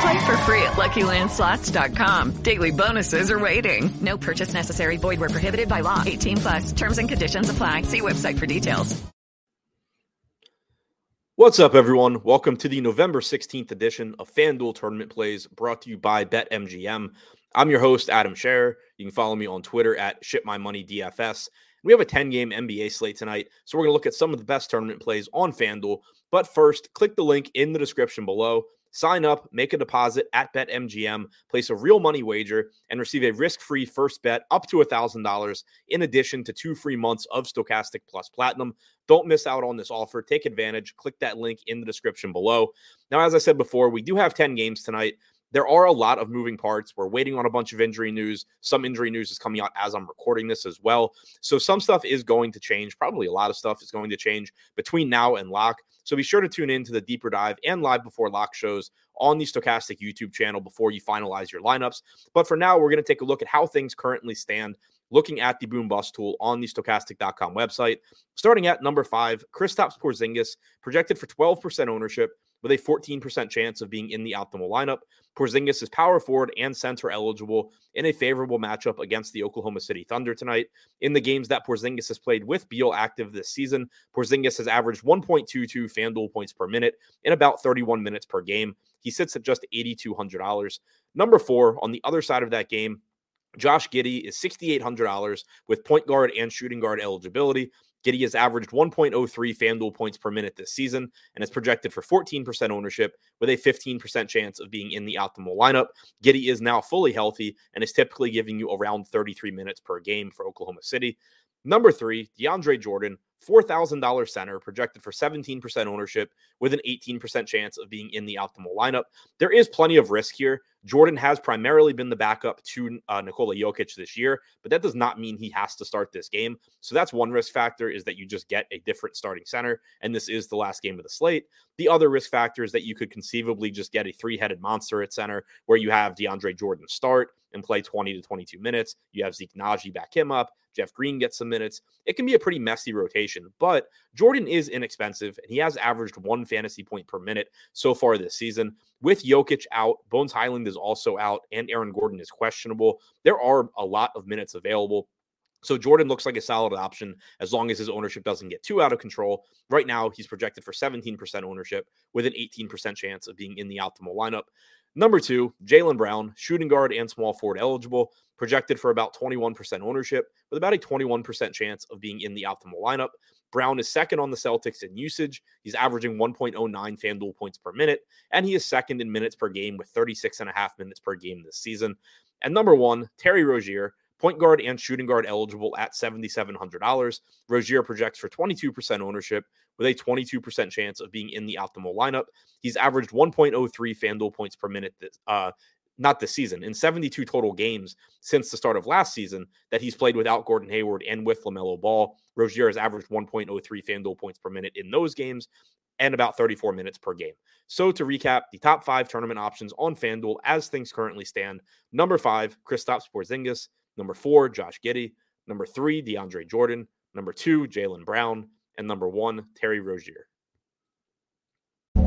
Play for free at LuckyLandSlots.com. Daily bonuses are waiting. No purchase necessary. Void where prohibited by law. 18 plus. Terms and conditions apply. See website for details. What's up, everyone? Welcome to the November 16th edition of FanDuel Tournament Plays brought to you by BetMGM. I'm your host, Adam Scherer. You can follow me on Twitter at ShipMyMoneyDFS. We have a 10 game NBA slate tonight, so we're going to look at some of the best tournament plays on FanDuel. But first, click the link in the description below. Sign up, make a deposit at BetMGM, place a real money wager, and receive a risk free first bet up to $1,000 in addition to two free months of Stokastic Plus Platinum. Don't miss out on this offer. Take advantage. Click that link in the description below. Now, as I said before, we do have 10 games tonight there are a lot of moving parts. We're waiting on a bunch of injury news. Some injury news is coming out as I'm recording this as well. So some stuff is going to change. Probably a lot of stuff is going to change between now and lock. So be sure to tune in to the deeper dive and live before lock shows on the Stokastic YouTube channel before you finalize your lineups. But for now, we're going to take a look at how things currently stand looking at the boom bust tool on the stokastic.com website. Starting at number five, Kristaps Porzingis, projected for 12% ownership with a 14% chance of being in the optimal lineup. Porzingis is power forward and center eligible in a favorable matchup against the Oklahoma City Thunder tonight. In the games that Porzingis has played with Beal active this season, Porzingis has averaged 1.22 FanDuel points per minute in about 31 minutes per game. He sits at just $8,200. Number four, on the other side of that game, Josh Giddey is $6,800 with point guard and shooting guard eligibility. Giddey has averaged 1.03 FanDuel points per minute this season and is projected for 14% ownership with a 15% chance of being in the optimal lineup. Giddey is now fully healthy and is typically giving you around 33 minutes per game for Oklahoma City. Number three, DeAndre Jordan, $4,000 center, projected for 17% ownership with an 18% chance of being in the optimal lineup. There is plenty of risk here. Jordan has primarily been the backup to uh, Nikola Jokic this year, but that does not mean he has to start this game. So that's one risk factor is that you just get a different starting center, and this is the last game of the slate. The other risk factor is that you could conceivably just get a three-headed monster at center where you have DeAndre Jordan start and play 20 to 22 minutes. You have Zeke Nnaji back him up. Jeff Green gets some minutes. It can be a pretty messy rotation, but Jordan is inexpensive and he has averaged one fantasy point per minute so far this season. With Jokic out, Bones Hyland is also out, and Aaron Gordon is questionable. There are a lot of minutes available. So Jordan looks like a solid option as long as his ownership doesn't get too out of control. Right now, he's projected for 17% ownership with an 18% chance of being in the optimal lineup. Number two, Jaylen Brown, shooting guard and small forward eligible, projected for about 21% ownership with about a 21% chance of being in the optimal lineup. Brown is second on the Celtics in usage. He's averaging 1.09 FanDuel points per minute, and he is second in minutes per game with 36 and a half minutes per game this season. And number one, Terry Rozier, point guard and shooting guard eligible at $7,700. Rozier projects for 22% ownership with a 22% chance of being in the optimal lineup. He's averaged 1.03 FanDuel points per minute this, uh, not this season, in 72 total games since the start of last season that he's played without Gordon Hayward and with LaMelo Ball. Rozier has averaged 1.03 FanDuel points per minute in those games and about 34 minutes per game. So to recap, the top five tournament options on FanDuel as things currently stand. Number five, Kristaps Porzingis. Number four, Josh Giddey. Number three, DeAndre Jordan. Number two, Jaylen Brown. And number one, Terry Rozier.